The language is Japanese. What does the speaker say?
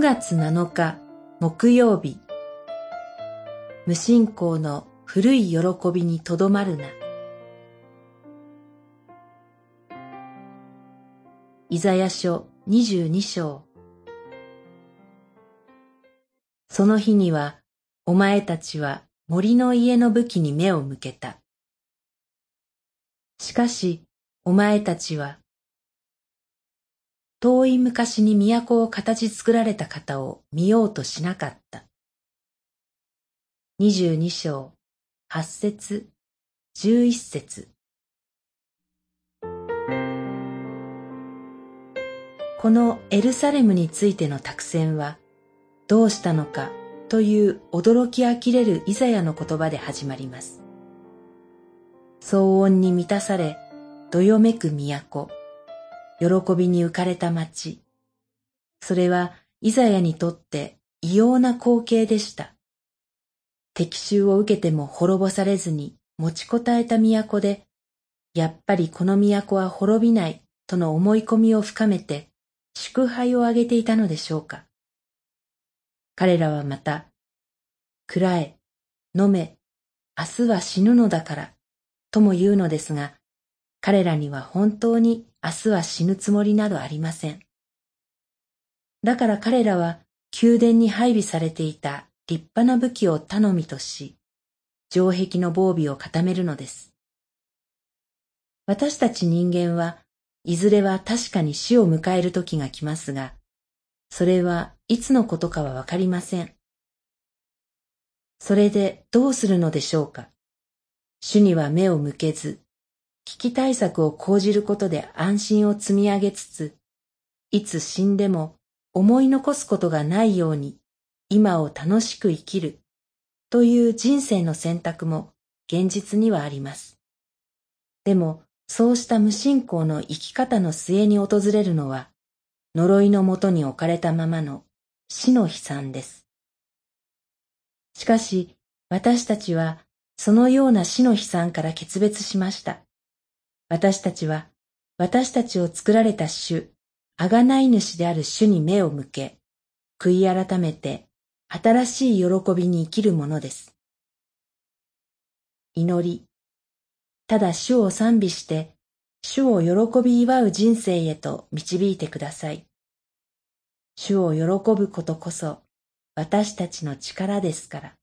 月7日木曜日。無信仰の古い喜びにとどまるな。イザヤ書22章。その日にはお前たちは森の家の武器に目を向けた。しかしお前たちは遠い昔に都を形作られた方を見ようとしなかった。二十二章、八節、十一節。このエルサレムについての託戦は、どうしたのかという驚きあきれるイザヤの言葉で始まります。騒音に満たされ、どよめく都。喜びに浮かれた町。それはイザヤにとって異様な光景でした。敵襲を受けても滅ぼされずに持ちこたえた都で、やっぱりこの都は滅びないとの思い込みを深めて祝杯をあげていたのでしょうか。彼らはまた、くらえ、飲め、明日は死ぬのだから、とも言うのですが、彼らには本当に明日は死ぬつもりなどありません。だから彼らは宮殿に配備されていた立派な武器を頼みとし、城壁の防備を固めるのです。私たち人間はいずれは確かに死を迎える時が来ますが、それはいつのことかはわかりません。それでどうするのでしょうか主には目を向けず、危機対策を講じることで安心を積み上げつつ、いつ死んでも思い残すことがないように今を楽しく生きるという人生の選択も現実にはあります。でも、そうした無信仰の生き方の末に訪れるのは、呪いのもとに置かれたままの死の悲惨です。しかし、私たちはそのような死の悲惨から決別しました。私たちは、私たちを作られた主、あがない主である主に目を向け、悔い改めて、新しい喜びに生きるものです。祈り。ただ主を賛美して、主を喜び祝う人生へと導いてください。主を喜ぶことこそ、私たちの力ですから。